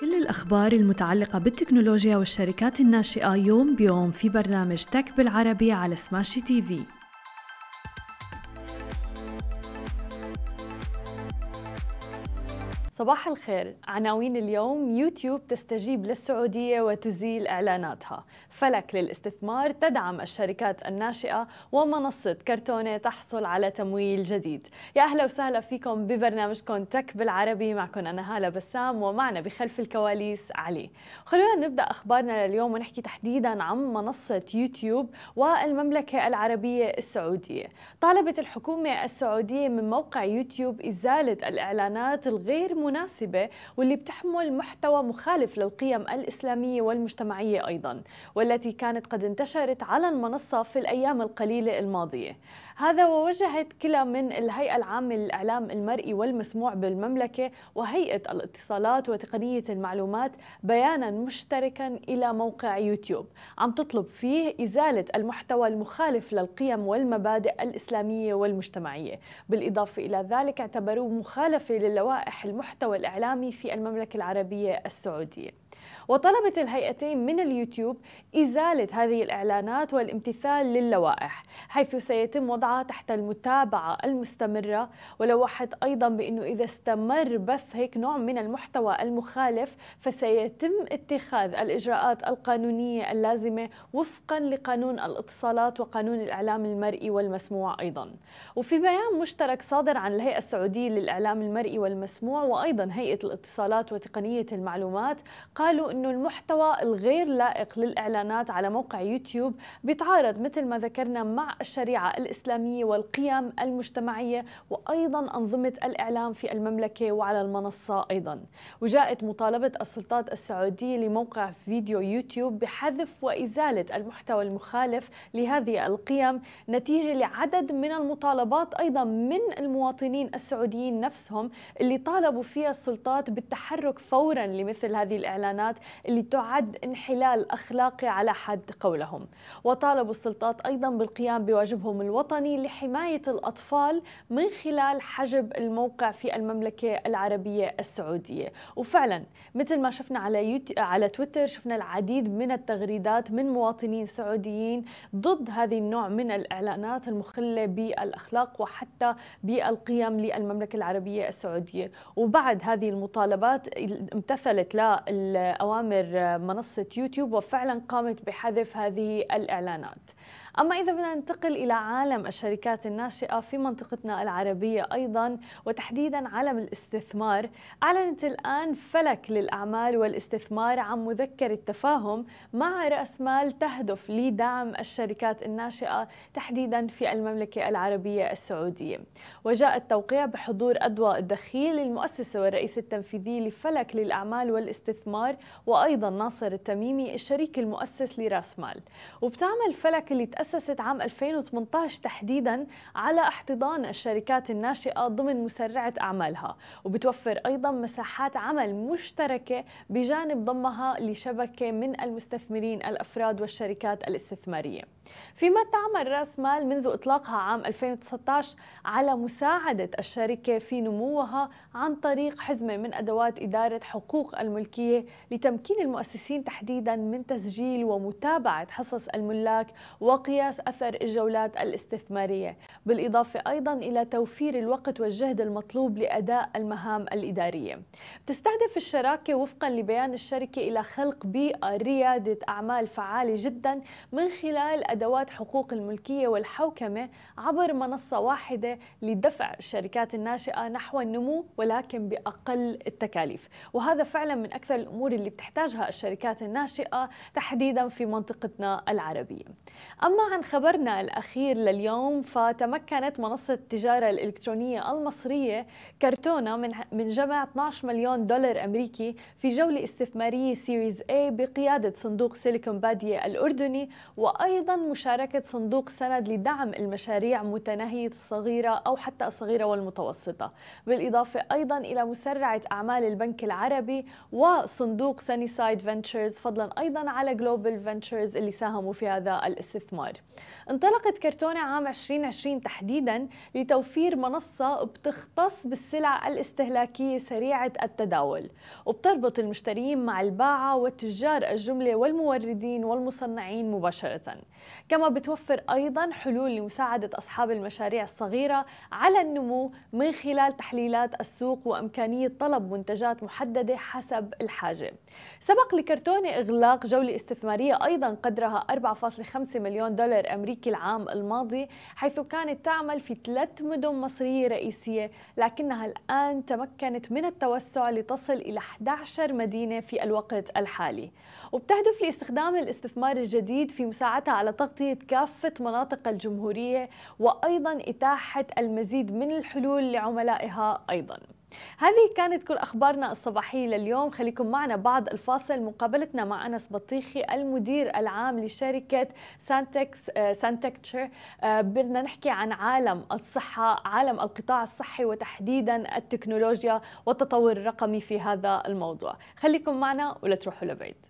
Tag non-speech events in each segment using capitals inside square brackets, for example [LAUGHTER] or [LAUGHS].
كل الأخبار المتعلقة بالتكنولوجيا والشركات الناشئة يوم بيوم في برنامج تك بالعربي على سماشي تي في. صباح الخير. عناوين اليوم يوتيوب تستجيب للسعودية وتزيل إعلاناتها. فلك للاستثمار تدعم الشركات الناشئة ومنصة كرتونة تحصل على تمويل جديد. يا أهلا وسهلا فيكم ببرنامجكم تك بالعربي. معكم أنا هالة بسام ومعنا بخلف الكواليس علي. خلونا نبدأ أخبارنا لليوم ونحكي تحديدا عن منصة يوتيوب والمملكة العربية السعودية. طالبت الحكومة السعودية من موقع يوتيوب إزالة الإعلانات الغير مناسبة واللي بتحمل محتوى مخالف للقيم الإسلامية والمجتمعية أيضا. كانت قد انتشرت على المنصة في الأيام القليلة الماضية. هذا ووجهت كلا من الهيئة العامة للإعلام المرئي والمسموع بالمملكة وهيئة الاتصالات وتقنية المعلومات بيانا مشتركا إلى موقع يوتيوب. عم تطلب فيه إزالة المحتوى المخالف للقيم والمبادئ الإسلامية والمجتمعية. بالإضافة إلى ذلك اعتبروه مخالفة للوائح المحتوى الإعلامي في المملكة العربية السعودية. وطلبت الهيئتين من اليوتيوب إزالة هذه الإعلانات والامتثال للوائح حيث سيتم وضعها تحت المتابعة المستمرة ولوحت أيضا بأنه إذا استمر بث هيك نوع من المحتوى المخالف فسيتم اتخاذ الإجراءات القانونية اللازمة وفقا لقانون الاتصالات وقانون الإعلام المرئي والمسموع أيضا. وفي بيان مشترك صادر عن الهيئة السعودية للإعلام المرئي والمسموع وأيضا هيئة الاتصالات وتقنية المعلومات قالوا إنه المحتوى الغير لائق للإعلانات على موقع يوتيوب بيتعارض مثل ما ذكرنا مع الشريعة الإسلامية والقيم المجتمعية وأيضا أنظمة الإعلام في المملكة وعلى المنصة أيضا. وجاءت مطالبة السلطات السعودية لموقع فيديو يوتيوب بحذف وإزالة المحتوى المخالف لهذه القيم نتيجة لعدد من المطالبات أيضا من المواطنين السعوديين نفسهم اللي طالبوا فيها السلطات بالتحرك فورا لمثل هذه الإعلانات اللي تعد انحلال أخلاقي على حد قولهم وطالبوا السلطات أيضا بالقيام بواجبهم الوطني لحماية الأطفال من خلال حجب الموقع في المملكة العربية السعودية وفعلا مثل ما شفنا على. على تويتر شفنا العديد من التغريدات من مواطنين سعوديين ضد هذه النوع من الإعلانات المخلة بالأخلاق وحتى بالقيم للمملكة العربية السعودية وبعد هذه المطالبات امتثلت لأوامر منصة يوتيوب وفعلا قامت بحذف هذه الإعلانات. أما إذا بدنا ننتقل إلى عالم الشركات الناشئة في منطقتنا العربية أيضا وتحديدا عالم الاستثمار أعلنت الآن فلك للأعمال والاستثمار عن مذكرة تفاهم مع رأس مال تهدف لدعم الشركات الناشئة تحديدا في المملكة العربية السعودية. وجاء التوقيع بحضور أدوى الدخيل المؤسسة والرئيس التنفيذي لفلك للأعمال والاستثمار وأيضا ناصر التميمي الشريك المؤسس لرأس مال وبتعمل فلك اللي تأسست عام 2018 تحديدا على احتضان الشركات الناشئة ضمن مسرعة أعمالها. وبتوفر أيضا مساحات عمل مشتركة بجانب ضمها لشبكة من المستثمرين الأفراد والشركات الاستثمارية. فيما تعمل رأس مال منذ إطلاقها عام 2019 على مساعدة الشركة في نموها عن طريق حزمة من أدوات إدارة حقوق الملكية لتمكين المؤسسين تحديدا من تسجيل ومتابعة حصص الملاك وقياس أثر الجولات الاستثمارية بالإضافة أيضا إلى توفير الوقت والجهد المطلوب لأداء المهام الإدارية. تستهدف الشراكة وفقا لبيان الشركة إلى خلق بيئة ريادة أعمال فعالة جدا من خلال أدوات حقوق الملكية والحوكمة عبر منصة واحدة لدفع الشركات الناشئة نحو النمو ولكن بأقل التكاليف. وهذا فعلا من أكثر الأمور اللي بتحتاجها الشركات الناشئة تحديدا في منطقتنا العربية. أما عن خبرنا الأخير لليوم فتمكنت منصة التجارة الإلكترونية المصرية كرتونا من من جمع 12 مليون دولار أمريكي في جولة استثمارية series A بقيادة صندوق سيليكون بادية الأردني وأيضا مشاركة صندوق سند لدعم المشاريع متناهية الصغيرة أو حتى الصغيرة والمتوسطة. بالإضافة أيضا إلى مسرعة أعمال البنك العربي وصندوق ساني سايد فنتشرز فضلا أيضا على جلوبال فنتشرز اللي ساهموا في هذا الاستثمار. انطلقت كرتونة عام 2020 تحديدا لتوفير منصة بتختص بالسلع الاستهلاكية سريعة التداول وبتربط المشترين مع الباعة والتجار الجملة والموردين والمصنعين مباشرة. كما بتوفر أيضا حلول لمساعدة أصحاب المشاريع الصغيرة على النمو من خلال تحليلات السوق وإمكانية طلب منتجات محددة حسب الحاجة. سبق لكرتونة إغلاق جولة استثمارية أيضا قدرها 4.5 مليون دولار أمريكي العام الماضي حيث كانت تعمل في ثلاث مدن مصرية رئيسية لكنها الآن تمكنت من التوسع لتصل إلى 11 مدينة في الوقت الحالي. وبتهدف لاستخدام الاستثمار الجديد في مساعدتها على تغطية كافة مناطق الجمهورية وأيضا إتاحة المزيد من الحلول لعملائها أيضا. هذه كانت كل أخبارنا الصباحية لليوم. خليكم معنا بعد الفاصل. مقابلتنا مع أنس بطيخي المدير العام لشركة سانتكس آه، سانتكتشر آه، بدنا نحكي عن عالم الصحة عالم القطاع الصحي وتحديدا التكنولوجيا والتطور الرقمي في هذا الموضوع. خليكم معنا ولا تروحوا لبعيد.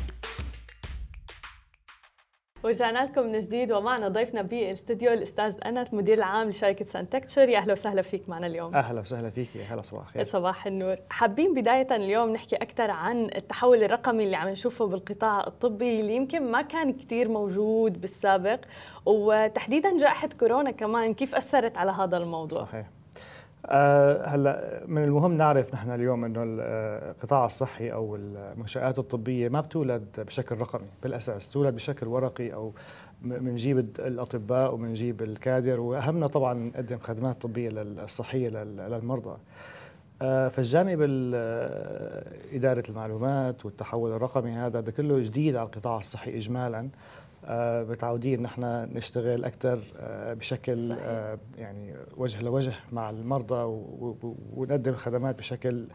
ورجعنا لكم من جديد ومعنا ضيفنا بالاستديو الأستاذ انس مدير العام لشركة سانتكتشر. يا أهلا وسهلا فيك معنا اليوم. أهلا وسهلا فيك يا هلا صباح الخير. صباح النور. حابين بداية اليوم نحكي أكثر عن التحول الرقمي اللي عم نشوفه بالقطاع الطبي اللي يمكن ما كان كثير موجود بالسابق وتحديدا جائحة كورونا كمان كيف أثرت على هذا الموضوع؟ صحيح. هلا من المهم نعرف نحن اليوم إنه القطاع الصحي أو المنشآت الطبية ما بتولد بشكل رقمي بالأساس تولد بشكل ورقي أو بنجيب الأطباء وبنجيب الكادر وأهمنا طبعا نقدم خدمات طبية الصحية للمرضى. أه فالجانب إدارة المعلومات والتحول الرقمي هذا ده كله جديد على القطاع الصحي إجمالا. آه، متعودين نحن نشتغل أكثر آه، بشكل صحيح. آه، يعني وجه لوجه مع المرضى ونقدم خدمات بشكل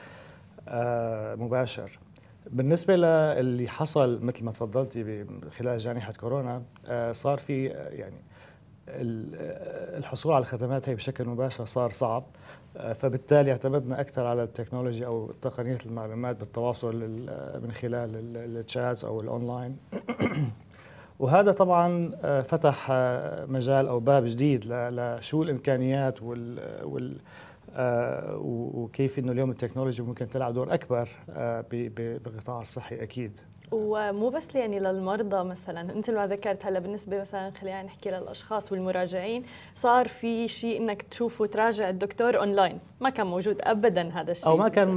مباشر بالنسبة للي حصل مثل ما تفضلتي خلال جائحة كورونا صار في يعني الحصول على الخدمات هي بشكل مباشر صار صعب فبالتالي اعتمدنا أكثر على التكنولوجيا أو تقنية المعلومات بالتواصل من خلال الشات أو الأونلاين [CLEARS THROAT] وهذا طبعا آه، فتح آه، مجال أو باب جديد لشو الإمكانيات وال, وال آه، وكيف إنه اليوم التكنولوجيا ممكن تلعب دور أكبر بالقطاع الصحي أكيد. ومو بس يعني للمرضى مثلا أنت ما ذكرت هلا بالنسبة مثلا خلينا نحكي للأشخاص والمراجعين صار في شيء إنك تشوف وتراجع الدكتور اونلاين ما كان موجود ابدا هذا الشيء. أو ما كان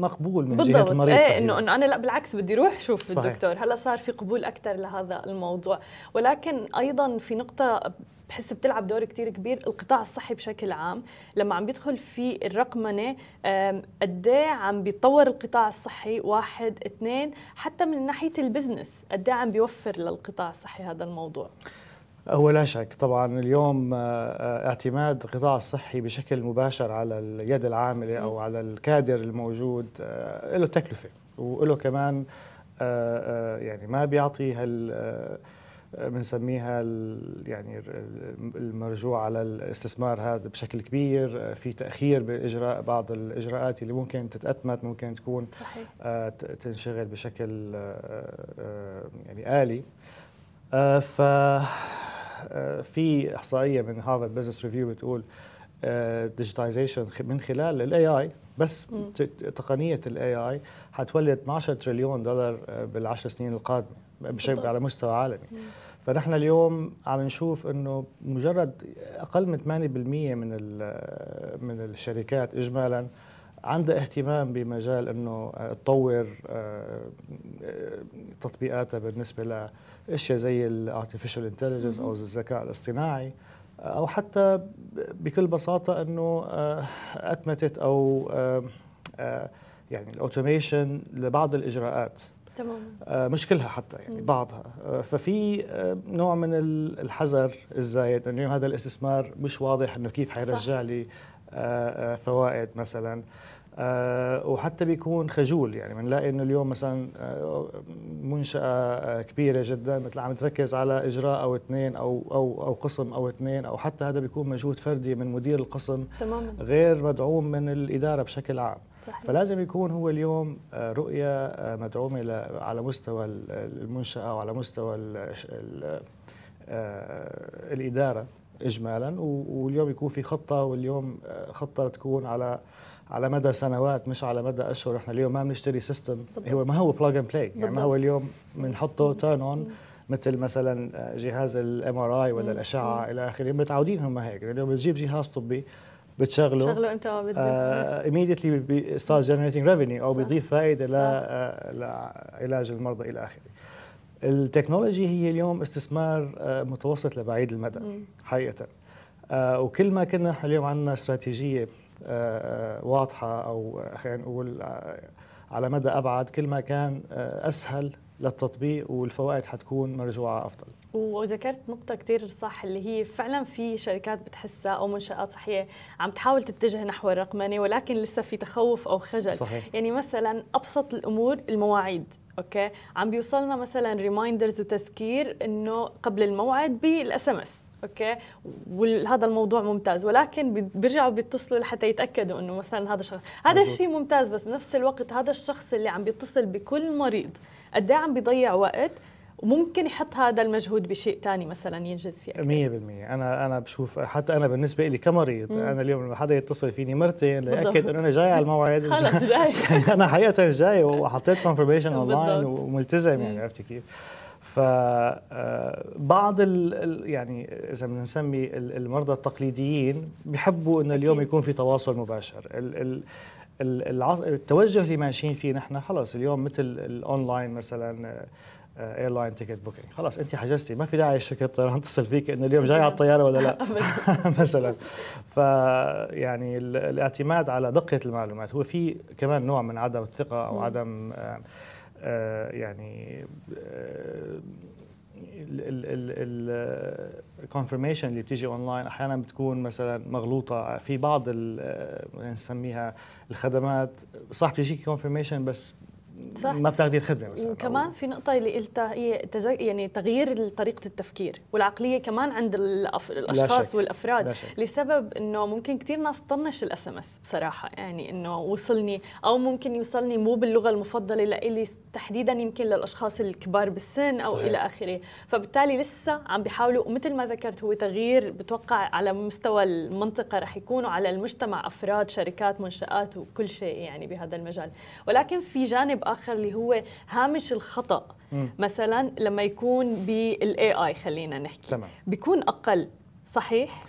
مقبول من جهة المريض إيه إنه إنه أنا لا بالعكس بدي أروح أشوف صحيح. الدكتور. هلا صار في قبول أكثر لهذا الموضوع. ولكن أيضا في نقطة بحس بتلعب دور كتير كبير. القطاع الصحي بشكل عام لما عم بيدخل في الرقمنة قد إيه عم بيتطور القطاع الصحي؟ واحد اثنين حتى من ناحية البزنس قد إيه عم بيوفر للقطاع الصحي هذا الموضوع؟ هو لا شك. طبعا اليوم آه، آه، اعتماد القطاع الصحي بشكل مباشر على اليد العاملة أو على الكادر الموجود آه، له تكلفة. وله كمان يعني ما بيعطي هال بنسميها يعني المرجوع على الاستثمار هذا بشكل كبير في تأخير بإجراء بعض الإجراءات اللي ممكن تتأتمت ممكن تكون صحيح. آه، تنشغل بشكل آه، آه، يعني آلي ف في إحصائية من هارفارد بزنس ريفيو بتقول digitization من خلال ال AI بس م. تقنية ال AI حتولد 12 تريليون دولار بالعشر سنين القادمة بشكل على مستوى عالمي م. فنحن اليوم عم نشوف إنه مجرد أقل من 8% من من الشركات اجمالا عندها اهتمام بمجال إنه تطور آه، تطبيقاتها بالنسبة لأشياء زي ال artificial intelligence أو الذكاء الاصطناعي أو حتى بكل بساطة إنه آه، اتمتت أو آه، يعني الاوتوميشن لبعض الإجراءات. تماما. آه مش كلها حتى يعني. بعضها. آه ففي آه نوع من الحذر الزايد إنه هذا الاستثمار مش واضح إنه كيف حيرجع لي فوائد مثلا. وحتى بيكون خجول يعني. بنلاقي إنه اليوم مثلا منشأة كبيرة جدا مثل عم تركز على إجراء أو اثنين أو أو أو قسم أو اثنين أو حتى هذا بيكون مجهود فردي من مدير القسم تماما. غير مدعوم من الإدارة بشكل عام. صحيح. فلازم يكون هو اليوم رؤية مدعومة على مستوى المنشأة وعلى مستوى الإدارة اجمالا واليوم يكون في خطة واليوم خطة تكون على على مدى سنوات مش على مدى أشهر. إحنا اليوم ما بنشتري system هو ما هو plug and play يعني ما هو اليوم بنحطه turn on مثل مثلا جهاز ال MRI ولا الأشعة إلى آخره. متعودين هم هيك. اليوم بتجيب جهاز طبي بتشغله بتشغله إمتى uh, immediately start generating revenue أو بيضيف فائدة لعلاج المرضى إلى آخره. ال technology هي اليوم استثمار متوسط لبعيد المدى حقيقة. وكل ما كنا اليوم عندنا استراتيجية آه، آه، واضحة أو خلينا نقول آه، على مدى أبعد كل ما كان أسهل للتطبيق والفوائد حتكون مرجوعة أفضل. وذكرت نقطة كثير صح اللي هي فعلا في شركات بتحسها أو منشآت صحية عم تحاول تتجه نحو الرقمنة ولكن لسه في تخوف أو خجل. صحيح. يعني مثلا أبسط الأمور المواعيد okay؟ عم بيوصلنا مثلا reminders وتذكير إنه قبل الموعد بال SMS okay؟ وهذا الموضوع ممتاز ولكن بيرجعوا بيتصلوا لحتى يتأكدوا إنه مثلا هذا الشخص هذا الشيء ممتاز بس بنفس الوقت هذا الشخص اللي عم بيتصل بكل مريض قد إيه عم بيضيع وقت؟ وممكن يحط هذا المجهود بشيء ثاني مثلا ينجز فيه 100% أنا أنا بشوف حتى أنا بالنسبة لي كمريض مم. أنا اليوم لما حدا يتصل فيني مرتين لأكد إنه أنا جاي على الموعد. [LAUGHS] خلص جاي. [LAUGHS] أنا حقيقه جاي وحطيت confirmation online وملتزم يعني عرفتي كيف؟ فبعض ال يعني إذا بدنا نسمي المرضى التقليديين بيحبوا إنه اليوم يكون في تواصل مباشر. التوجه اللي ماشيين فيه نحن خلص اليوم مثل الاونلاين مثلا airline ticket booking خلاص انت حجزتي. ما في داعي شركة الطيران تتصل فيك إنه اليوم جاي على الطيارة ولا لا؟ [LAUGHS] [LAUGHS] مثلا. فيعني الاعتماد على دقة المعلومات. هو في كمان نوع من عدم الثقة أو عدم آه، يعني ال confirmation اللي بتيجي اونلاين أحيانا بتكون مثلا مغلوطة. في بعض نسميها الخدمات. صح بتجيك confirmation بس صح. ما بتاخذي الخدمة مثلا وكمان في نقطة اللي قلتها هي يعني تغيير طريقة التفكير والعقلية كمان عند الأف... الأشخاص لا والافراد. لسبب إنه ممكن كثير ناس تطنش ال SMS بصراحة يعني إنه وصلني أو ممكن يوصلني مو باللغة المفضلة لإلي تحديدا يمكن للأشخاص الكبار بالسن أو صحيح. إلى آخره فبالتالي لسه عم بيحاولوا ومثل ما ذكرت هو تغيير بتوقع على مستوى المنطقة رح يكونوا على المجتمع أفراد شركات منشآت وكل شيء يعني بهذا المجال ولكن في جانب اخر اللي هو هامش الخطأ م. مثلا لما يكون بال AI خلينا نحكي تمام. بيكون أقل صحيح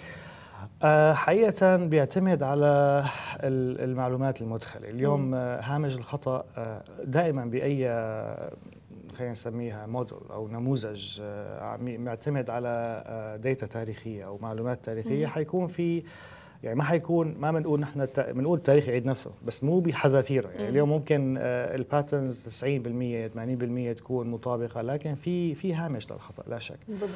أه حقيقة بيعتمد على المعلومات المدخلة اليوم م. هامش الخطأ آه، دائما بأي خلينا نسميها موديل أو نموذج آه، معتمد على data تاريخية أو معلومات تاريخية م. حيكون في يعني ما حيكون ما بنقول نحن بنقول التاريخ يعيد نفسه بس مو بحذافيره. يعني اليوم ممكن ال patterns 90% 80% تكون مطابقة لكن في في هامش للخطأ لا شك. بالضبط.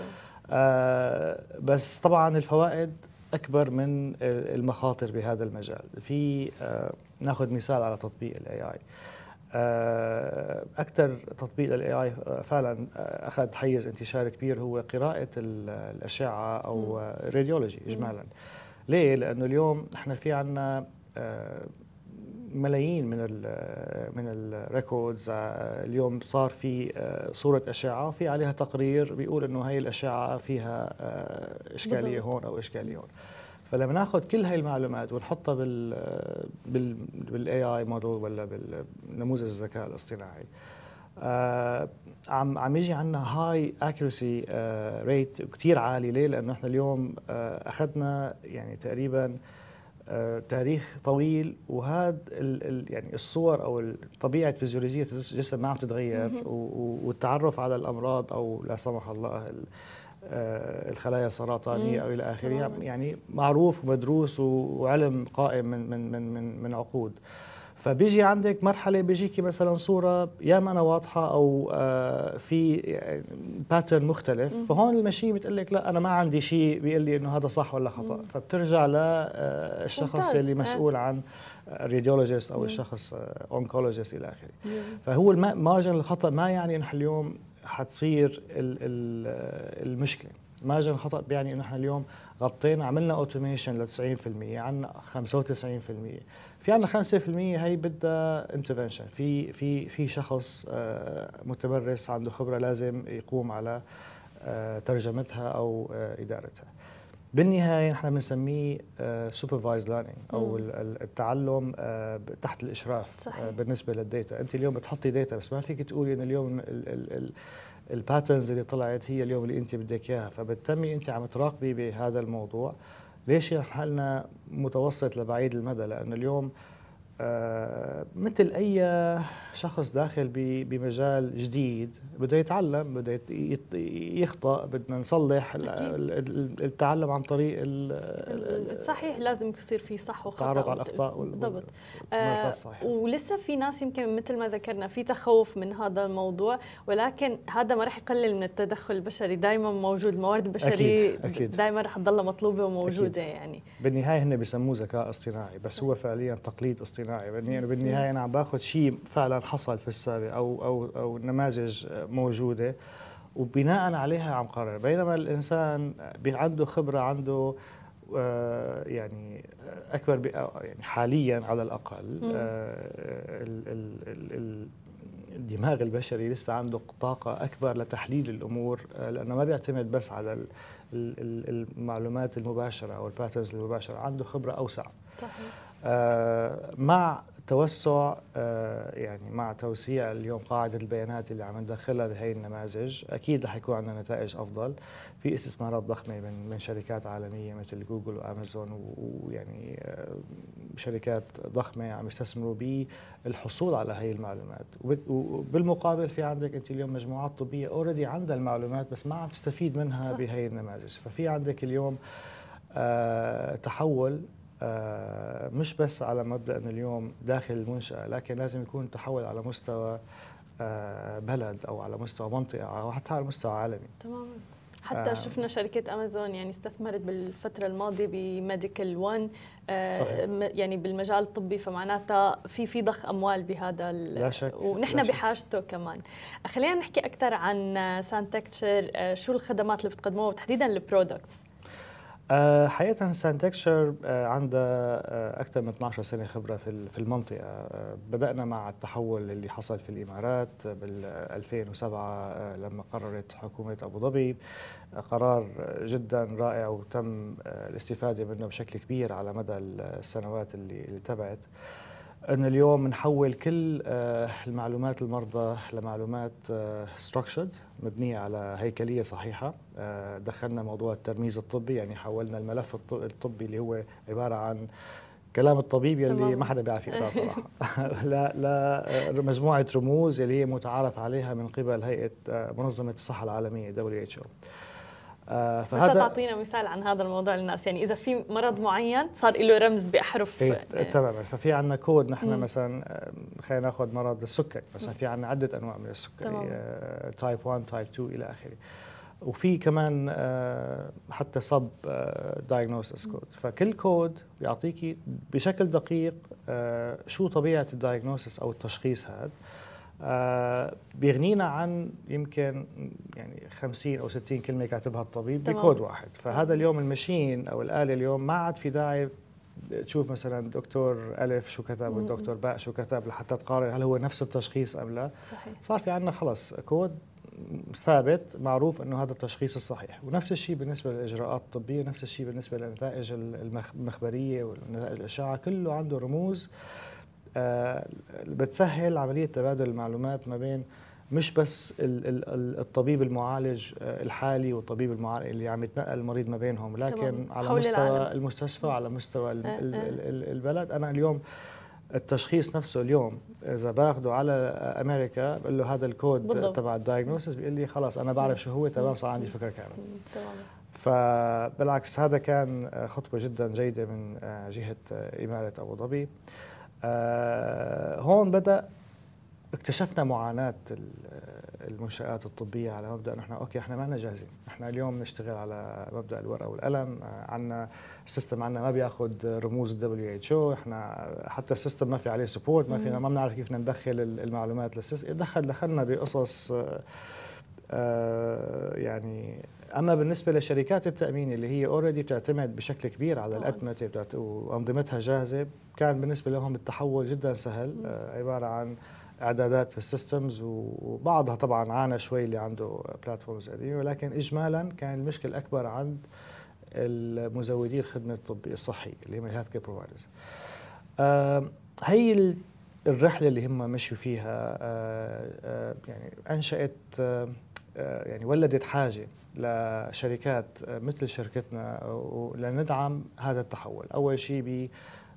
آه بس طبعا الفوائد أكبر من المخاطر بهذا المجال. في آه ناخذ مثال على تطبيق ال AI آه، أكثر تطبيق لل AI فعلا أخذ حيز انتشار كبير هو قراءة الأشعة أو ال radiology اجمالا. ليه؟ لأنه اليوم إحنا في عندنا آه، ملايين من ال من ال records آه، اليوم صار في آه، صورة أشعة وفي عليها تقرير بيقول إنه هي الأشعة فيها إشكالية هون أو إشكالية هون فلما ناخذ كل هاي المعلومات ونحطها بال بال بال AI model ولا بالنموذج الذكاء الاصطناعي آه عم عم يجي عندنا هاي accuracy ريت كثير عالي. ليه؟ لأنه إحنا اليوم آه أخذنا يعني تقريبا آه تاريخ طويل وهذا يعني الصور أو طبيعة فيزيولوجيه الجسم ما عم تتغير. والتعرف على الأمراض أو لا سمح الله آه، الخلايا السرطانية أو إلى آخره يعني معروف ومدروس وعلم قائم من من من من, من عقود. فبيجي عندك مرحلة بيجيكي مثلا صورة يا ما أنا واضحة أو آه، في pattern مختلف. فهون ال machine بتقول لك لا أنا ما عندي شيء بيقول لي إنه هذا صح ولا خطأ. فبترجع للشخص اللي مسؤول عن ال radiologist أو الشخص oncologist إلى آخره. فهو الم- margin الخطأ ما يعني إنه اليوم حتصير ال- ال- المشكلة. margin الخطأ بيعني إنه إحنا اليوم غطينا عملنا automation ل 90% عندنا 95% في عندنا 5% هي بدها intervention في في في شخص آه، متمرس عنده خبرة لازم يقوم على آه، ترجمتها أو آه، إدارتها بالنهاية نحن بنسميه supervised learning أو. ال- ال- التعلم تحت الإشراف صحيح. بالنسبة لل data أنت اليوم بتحطي data بس ما فيك تقولي ان اليوم ال patterns اللي طلعت هي اليوم اللي انت بدك اياها. فبتتمي انت عم تراقبي بهذا الموضوع. ليش حالنا متوسط لبعيد المدى؟ لأنه اليوم آه، مثل أي شخص داخل بمجال جديد بده يتعلم بده يخطأ بدنا نصلح أكيد. ال- ال- التعلم عن طريق صحيح لازم يصير في صح وخطأ التعرف على وال- بالضبط آه. ولسه في ناس يمكن مثل ما ذكرنا في تخوف من هذا الموضوع ولكن هذا ما راح يقلل من التدخل البشري دائما موجود الموارد البشريه. دائما راح تضلها مطلوبة وموجودة أكيد. يعني بالنهاية هن بيسموه ذكاء اصطناعي بس هو فعليا تقليد اصطناعي يعني بالنهاية أنا عم باخذ شيء فعلا حصل في السابق أو أو أو نماذج موجودة وبناء عليها عم قرر. بينما الإنسان عنده خبرة عنده آه، يعني أكبر يعني حاليا على الأقل. آه، ال- ال- ال- ال- الدماغ البشري لسه عنده طاقة أكبر لتحليل الأمور آه، لأنه ما بيعتمد بس على ال- ال- ال- المعلومات المباشرة أو الباترنز المباشرة عنده خبرة أوسع. صحيح. مع توسع آه، يعني مع توسيع اليوم قاعدة البيانات اللي عم ندخلها بهي النماذج أكيد رح يكون عندنا نتائج أفضل. في استثمارات ضخمة من من شركات عالمية مثل جوجل وأمازون ويعني آه، شركات ضخمة عم يستثمروا بالحصول على هي المعلومات. وبالمقابل في عندك أنت اليوم مجموعات طبية already عندها المعلومات بس ما عم تستفيد منها. بهي النماذج. ففي عندك اليوم آه، تحول آه، مش بس على مبدأ انه اليوم داخل المنشأة لكن لازم يكون تحول على مستوى آه، بلد أو على مستوى منطقة أو حتى على مستوى عالمي تماما حتى آه. شفنا شركة أمازون يعني استثمرت بالفترة الماضية بميديكال وان صحيح. يعني بالمجال الطبي فمعناتها في في ضخ أموال بهذا لا شك، ونحن لا شك. بحاجته كمان خلينا نحكي أكثر عن سانتكشر شو الخدمات اللي بتقدموها وتحديدا ال products آه، حقيقة سانتكشر آه، عندها آه، أكثر من 12 سنة خبرة في ال- في المنطقة. آه، بدأنا مع التحول اللي حصل في الإمارات بال 2007 آه، لما قررت حكومة أبو ظبي. آه، قرار جدا رائع وتم آه، الاستفادة منه بشكل كبير على مدى السنوات اللي اللي تبعت. أن اليوم نحول كل آه، المعلومات المرضى لمعلومات ستراكشرد مبنية على هيكلية صحيحة. آه، دخلنا موضوع الترميز الطبي يعني حولنا الملف الط- الطبي اللي هو عبارة عن كلام الطبيب يلي. ما حدا بيعرف يقرأه صراحة. [LAUGHS] [LAUGHS] لا لا آه، مجموعة رموز اللي هي متعارف عليها من قبل هيئة آه، منظمة الصحة العالمية WHO آه، بس تعطينا مثال عن هذا الموضوع للناس. يعني إذا في مرض معين صار له رمز بأحرف إيه آه، تماما. ففي عندنا كود نحن مم. مثلا آه، خلينا ناخذ مرض السكر. مثلا في عندنا عدة أنواع من السكري تمام. type 1 type 2 إلى آخره. وفي كمان آه، حتى sub diagnosis code فكل كود بيعطيكي بشكل دقيق آه، شو طبيعة ال diagnosis أو التشخيص هذا. آه، بيغنينا عن يمكن يعني 50 أو 60 كلمة كاتبها الطبيب تمام. بكود واحد. فهذا اليوم المشين أو الآلة اليوم ما عاد في داعي تشوف مثلا دكتور ألف شو كتب والدكتور باء شو كتب لحتى تقارن هل هو نفس التشخيص أم لا. صحيح. صار في عندنا خلص كود ثابت معروف إنه هذا التشخيص الصحيح. ونفس الشيء بالنسبة للإجراءات الطبية نفس الشيء بالنسبة للنتائج المخ- المخبرية ونتائج الاشعه كله عنده رموز آه، بتسهل عملية تبادل المعلومات ما بين مش بس ال- ال- ال- الطبيب المعالج آه، الحالي والطبيب المعالج اللي عم يتنقل المريض ما بينهم لكن تمام. على مستوى العالم. المستشفى على مستوى ال- آه، ال- آه. ال- ال- البلد أنا اليوم التشخيص نفسه اليوم إذا باخده على أمريكا بقول له هذا الكود بالضبط. تبع ال diagnosis بيقول لي خلاص أنا بعرف شو هو تمام صار عندي فكرة كاملة تماما فبالعكس هذا كان خطوة جدا جيدة من جهة إمارة أبو ظبي آه، هون بدأ اكتشفنا معاناة المنشآت الطبية على مبدأ نحن okay إحنا ما لنا جاهزين، إحنا اليوم نشتغل على مبدأ الورقة والقلم، عندنا ال system عندنا ما بياخذ رموز ال WHO، إحنا حتى ال system ما في عليه support، ما فينا ما بنعرف كيف ندخل المعلومات لل system، دخل دخلنا بقصص آه، يعني أما بالنسبة لشركات التأمين اللي هي already بتعتمد بشكل كبير على الاتمته وأنظمتها جاهزة كان بالنسبة لهم التحول جدا سهل. آه، عبارة عن إعدادات في ال systems وبعضها طبعا عانى شوي اللي عنده platforms قديمة ولكن اجمالا كان المشكلة الاكبر عند المزودي الخدمة الطبية الصحية اللي هم ال healthcare providers هي الرحلة اللي هم مشوا فيها آه، آه، يعني أنشأت آه، يعني ولدت حاجة لشركات مثل شركتنا لندعم هذا التحول. أول شيء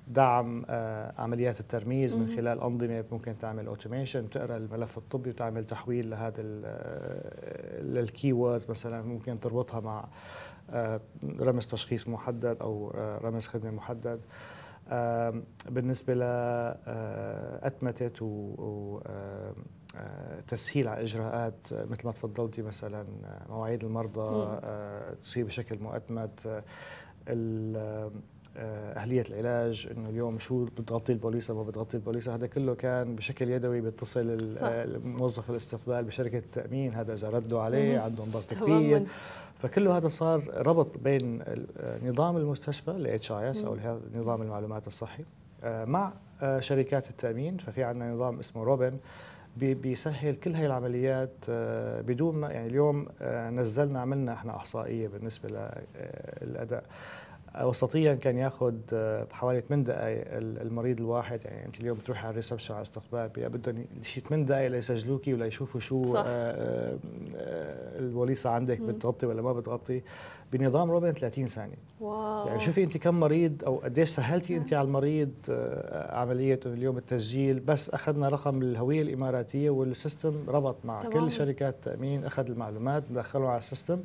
دعم آه، عمليات الترميز من خلال أنظمة ممكن تعمل automation تقرأ الملف الطبي وتعمل تحويل لهذا لل keywords مثلا ممكن تربطها مع آه، رمز تشخيص محدد أو آه، رمز خدمة محدد. بالنسبة لاتمته وتسهيل على إجراءات مثل ما تفضلتي مثلا مواعيد المرضى تصير بشكل مؤتمت آه، أهلية العلاج إنه اليوم شو بتغطي البوليصه ما بتغطي البوليصه هذا كله كان بشكل يدوي بيتصل موظف الاستقبال بشركة التامين هذا إذا ردوا عليه عندهم ضغط كبير. فكله هذا صار ربط بين نظام المستشفى ال HIS أو نظام المعلومات الصحي آه، مع آه، شركات التأمين. ففي عندنا نظام اسمه روبن بيسهل كل هاي العمليات بدون ما يعني اليوم نزلنا عملنا إحنا أحصائية بالنسبة للأداء وسطيا كان ياخذ آه، حوالي 8 دقائق المريض الواحد يعني انت اليوم بتروحي على ال reception على الاستقبال بدهم شيء 8 دقائق ليسجلوكي ولا يشوفوا شو صح. آه، آه، البوليصة عندك. بتغطي ولا ما بتغطي بنظام روبن 30 ثانية wow. يعني شوفي انت كم مريض أو قديش سهلتي انت على المريض عملية اليوم التسجيل بس أخذنا رقم الهوية الإماراتية وال system ربط مع طبعا. كل شركات التامين أخذ المعلومات دخلوا على ال system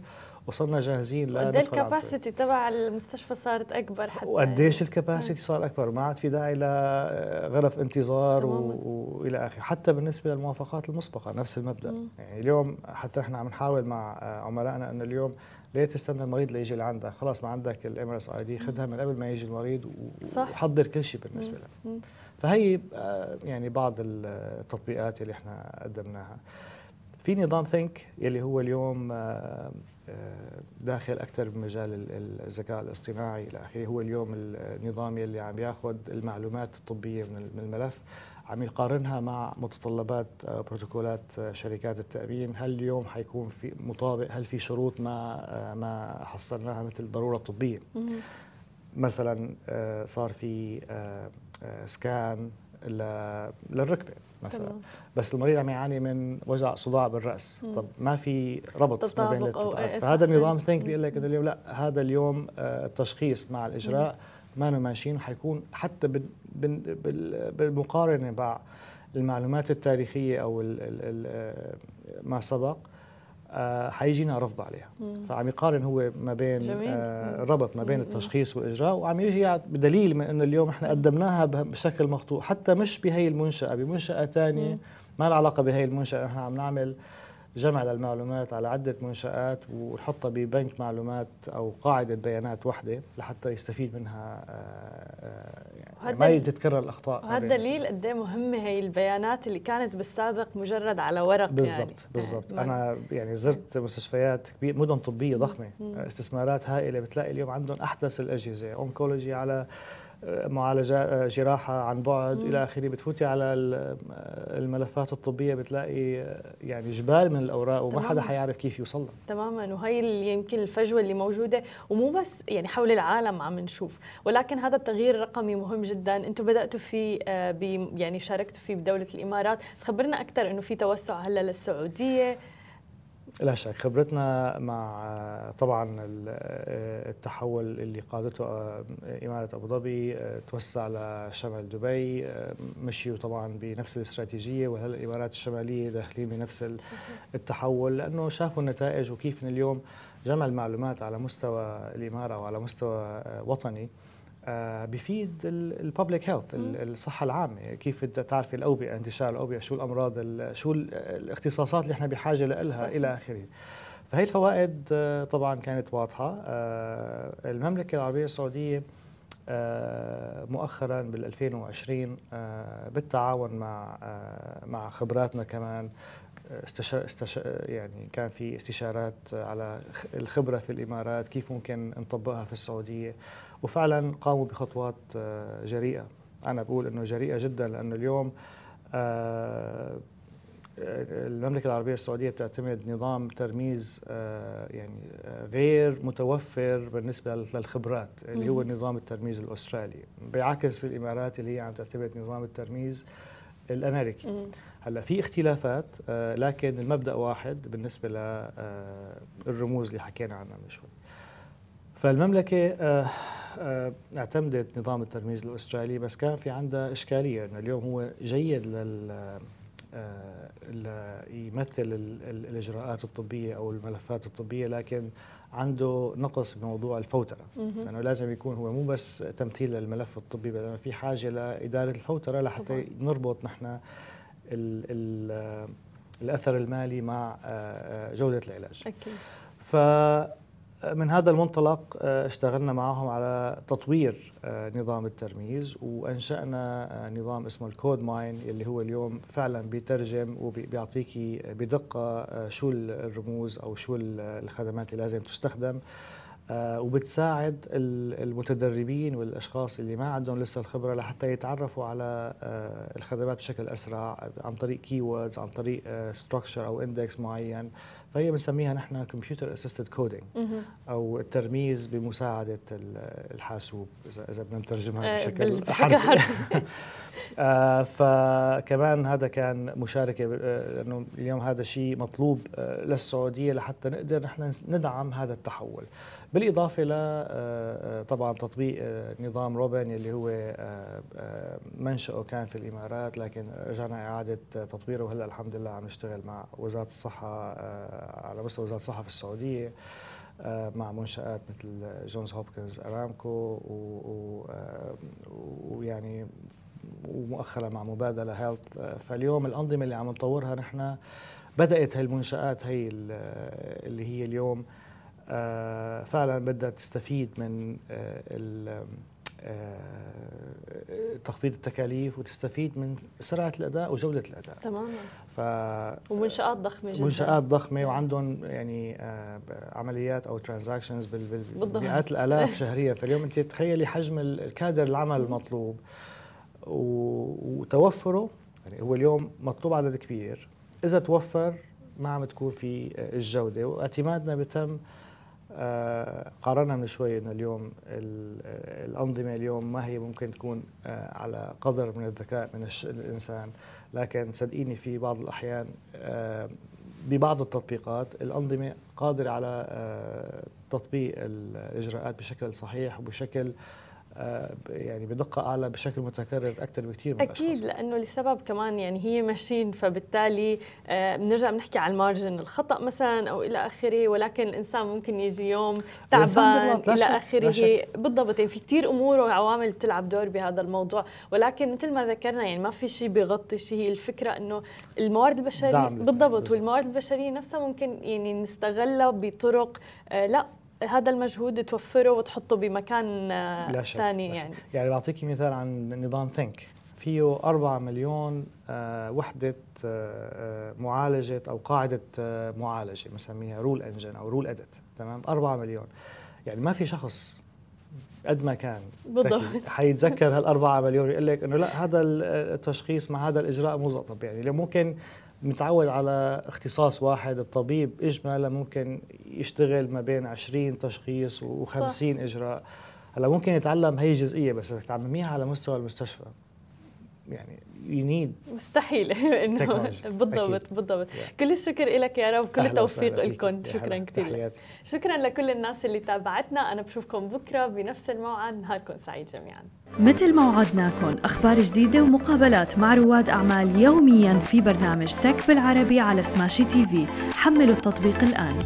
وصلنا جاهزين قد ال capacity تبع المستشفى صارت أكبر حتى وقديش ال capacity صار أكبر؟ ما عاد في داعي لغرف انتظار وإلى آخره. حتى بالنسبة للموافقات المسبقة نفس المبدأ. مم. يعني اليوم حتى إحنا عم نحاول مع عملائنا إنه اليوم ليه تستنى المريض ليجي لعندك. خلاص ما عندك ال Emirates ID خذها من قبل ما يجي المريض وحضر كل شيء بالنسبة له. فهي آه، يعني بعض التطبيقات اللي إحنا قدمناها. في نظام ثينك يلي هو اليوم آه، داخل أكثر بمجال الذكاء الاصطناعي إلى آخره. هو اليوم النظام اللي عم ياخذ المعلومات الطبية من الملف عم يقارنها مع متطلبات آه، بروتوكولات آه، شركات التأمين. هل اليوم حيكون في مطابق؟ هل في شروط ما آه، ما حصلناها مثل الضرورة الطبية؟ مثلا صار في سكان للركبة مثلا. تمام. بس المريض عم يعاني من وجع صداع بالرأس. مم. طب ما في ربط ما بين التطبيقات فهذا النظام ثينك بيقول لك إنه اليوم لا هذا اليوم آه، التشخيص مع الإجراء. ما ماشيين وحيكون حتى بالمقارنة مع المعلومات التاريخية أو آه، ما سبق. آه، حيجينا رفض عليها مم. فعم يقارن هو ما بين جميل. آه ربط ما بين التشخيص والإجراء وعم يجي بدليل من إنه اليوم إحنا قدمناها بشكل مخطوط حتى مش بهي المنشأة بمنشأة ثانية ما لها علاقة بهي المنشأة إحنا عم نعمل جمع للمعلومات على عدة منشآت ونحطها ببنك معلومات أو قاعدة بيانات واحدة لحتى يستفيد منها آه، آه، يعني ما تتكرر الأخطاء وهذا دليل قد إيه مهمة هي البيانات اللي كانت بالسابق مجرد على ورق بالضبط يعني. بالضبط. أنا يعني زرت مستشفيات كبيرة مدن طبية ضخمة استثمارات هائلة بتلاقي اليوم عندهم أحدث الأجهزة أونكولوجي على معالجة جراحة عن بعد إلى آخره. بتفوتي على الملفات الطبية بتلاقي يعني جبال من الأوراق وما حدا حيعرف كيف يوصل لها تماما. وهي يمكن الفجوة اللي موجودة. ومو بس يعني حول العالم عم نشوف. ولكن هذا التغيير الرقمي مهم جدا. أنتم بدأتوا فيه آه، يعني شاركتوا فيه بدولة الإمارات. خبرنا أكثر أنه في توسع هلأ للسعودية. لا شك. خبرتنا مع طبعا التحول اللي قادته إمارة أبو ظبي توسع لشمال دبي مشيوا طبعا بنفس الاستراتيجية. وهلا الإمارات الشمالية داخلين بنفس التحول؟ لأنه شافوا النتائج وكيف اليوم جمع المعلومات على مستوى الإمارة وعلى مستوى وطني. آه، بفيد الببليك هيلث الصحة العامة. كيف بدها تعرفي الأوبئة انتشار الأوبئة شو الأمراض شو الاختصاصات اللي إحنا بحاجة لها إلى اخره فهي الفوائد آه، طبعا كانت واضحة. آه، المملكة العربية السعودية مؤخرا بال 2020 بالتعاون مع مع خبراتنا كمان استشار استشار يعني كان في استشارات على الخبرة في الإمارات كيف ممكن نطبقها في السعودية. وفعلا قاموا بخطوات آه، جريئة. أنا بقول إنه جريئة جدا لأنه اليوم آه، المملكة العربية السعودية بتعتمد نظام ترميز آه، يعني غير متوفر بالنسبة للخبرات اللي هو نظام الترميز الأسترالي. بعكس الإمارات اللي هي عم تعتمد نظام الترميز الأمريكي. هلأ في اختلافات لكن المبدأ واحد بالنسبة للرموز اللي حكينا عنها من شوي. فالمملكة آه، اعتمدت نظام الترميز الأسترالي بس كان في عندها إشكالية إنه اليوم هو جيد لل آه، يمثل الإجراءات الطبية أو الملفات الطبية لكن عنده نقص بموضوع الفوترة. لأنه يعني لازم يكون هو مو بس تمثيل للملف الطبي بل في حاجة لإدارة الفوترة لحتى نربط نحن ال ال الأثر المالي مع آه، جودة العلاج. أكيد. ف من هذا المنطلق آه، اشتغلنا معهم على تطوير آه، نظام الترميز وأنشأنا آه، نظام اسمه الكود ماين اللي هو اليوم فعلا بيترجم وبيعطيكي بدقة شو الرموز أو شو الخدمات اللي لازم تستخدم وبتساعد المتدربين والأشخاص اللي ما عندهم لسه الخبرة لحتى يتعرفوا على الخدمات بشكل أسرع عن طريق keywords عن طريق structure أو index معين. فهي بنسميها نحن computer assisted coding أو الترميز بمساعدة الحاسوب إذا إذا بدنا نترجمها آه، بشكل حرفي. [LAUGHS] آه فكمان هذا كان مشاركة آه، لأنه اليوم هذا شيء مطلوب آه للسعودية لحتى نقدر نحن ندعم هذا التحول. بالإضافة ل آه، طبعا تطبيق نظام روبن اللي هو منشأه كان في الإمارات لكن رجعنا إعادة تطويره. وهلأ الحمد لله عم نشتغل مع وزارة الصحة على مستوى وزارة الصحة في السعودية آه، مع منشآت مثل جونز هوبكنز أرامكو آه، ويعني ومؤخرا مع مبادلة هيلث آه، فاليوم الأنظمة اللي عم نطورها نحن بدأت هاي المنشآت هي اللي هي اليوم فعلا بدها تستفيد من تخفيض التكاليف وتستفيد من سرعة الأداء وجودة الأداء. تماما. ف ومنشآت ضخمة جدا. منشآت ضخمة وعندهم يعني آه عمليات أو ترانزاكشنز بالمئات الآلاف [LAUGHS] شهريا. فاليوم أنت تخيلي حجم الكادر العمل المطلوب وتوفره يعني هو اليوم مطلوب عدد كبير. إذا توفر ما عم تكون في الجودة. واعتمادنا بتم آه، قارنا من شوي إنه اليوم الأنظمة اليوم ما هي ممكن تكون آه، على قدر من الذكاء من الإنسان. لكن صدقيني في بعض الأحيان آه، ببعض التطبيقات الأنظمة قادرة على تطبيق الإجراءات بشكل صحيح وبشكل آه، يعني بدقة أعلى بشكل متكرر أكثر بكثير من أكيد الأشخاص. لأنه لسبب كمان يعني هي ماشين فبالتالي آه، بنرجع بنحكي على المارجن الخطأ مثلا أو إلى آخره ولكن الإنسان ممكن يجي يوم تعبان إلى آخره. بالضبط يعني في كثير أمور وعوامل بتلعب دور بهذا الموضوع. ولكن مثل ما ذكرنا يعني ما في شيء بيغطي شيء هي الفكرة إنه الموارد البشرية بالضبط. والموارد البشرية نفسها ممكن يعني نستغلها بطرق آه لا. هذا المجهود توفره وتحطه بمكان لا شك ثاني يعني. يعني بعطيكي مثال عن نظام ثينك فيه 4 مليون آه، وحدة آه، آه، معالجة أو قاعدة معالجة بنسميها rule engine أو rule edit تمام؟ 4 مليون. يعني ما في شخص قد ما كان بالضبط. حيتذكر هال 4 مليون يقول لك إنه لا هذا التشخيص مع هذا الإجراء مو مط يعني ممكن متعود على اختصاص واحد الطبيب اجمالا ممكن يشتغل ما بين 20 تشخيص و50 إجراء. هلأ ممكن يتعلم هي جزئيه بس بدك تعمميها على مستوى المستشفى. يعني you need مستحيل. [LAUGHS] إنه بالضبط بالضبط. Yeah. كل الشكر لك يا رب كل التوفيق لكم. شكرا كثير شكرا لكل الناس اللي تابعتنا. أنا بشوفكم بكرة بنفس الموعد. نهاركم سعيد جميعا. مثل ما وعدناكم أخبار جديدة ومقابلات مع رواد أعمال يوميا في برنامج تك بالعربي على سماشي تي في حملوا التطبيق الآن.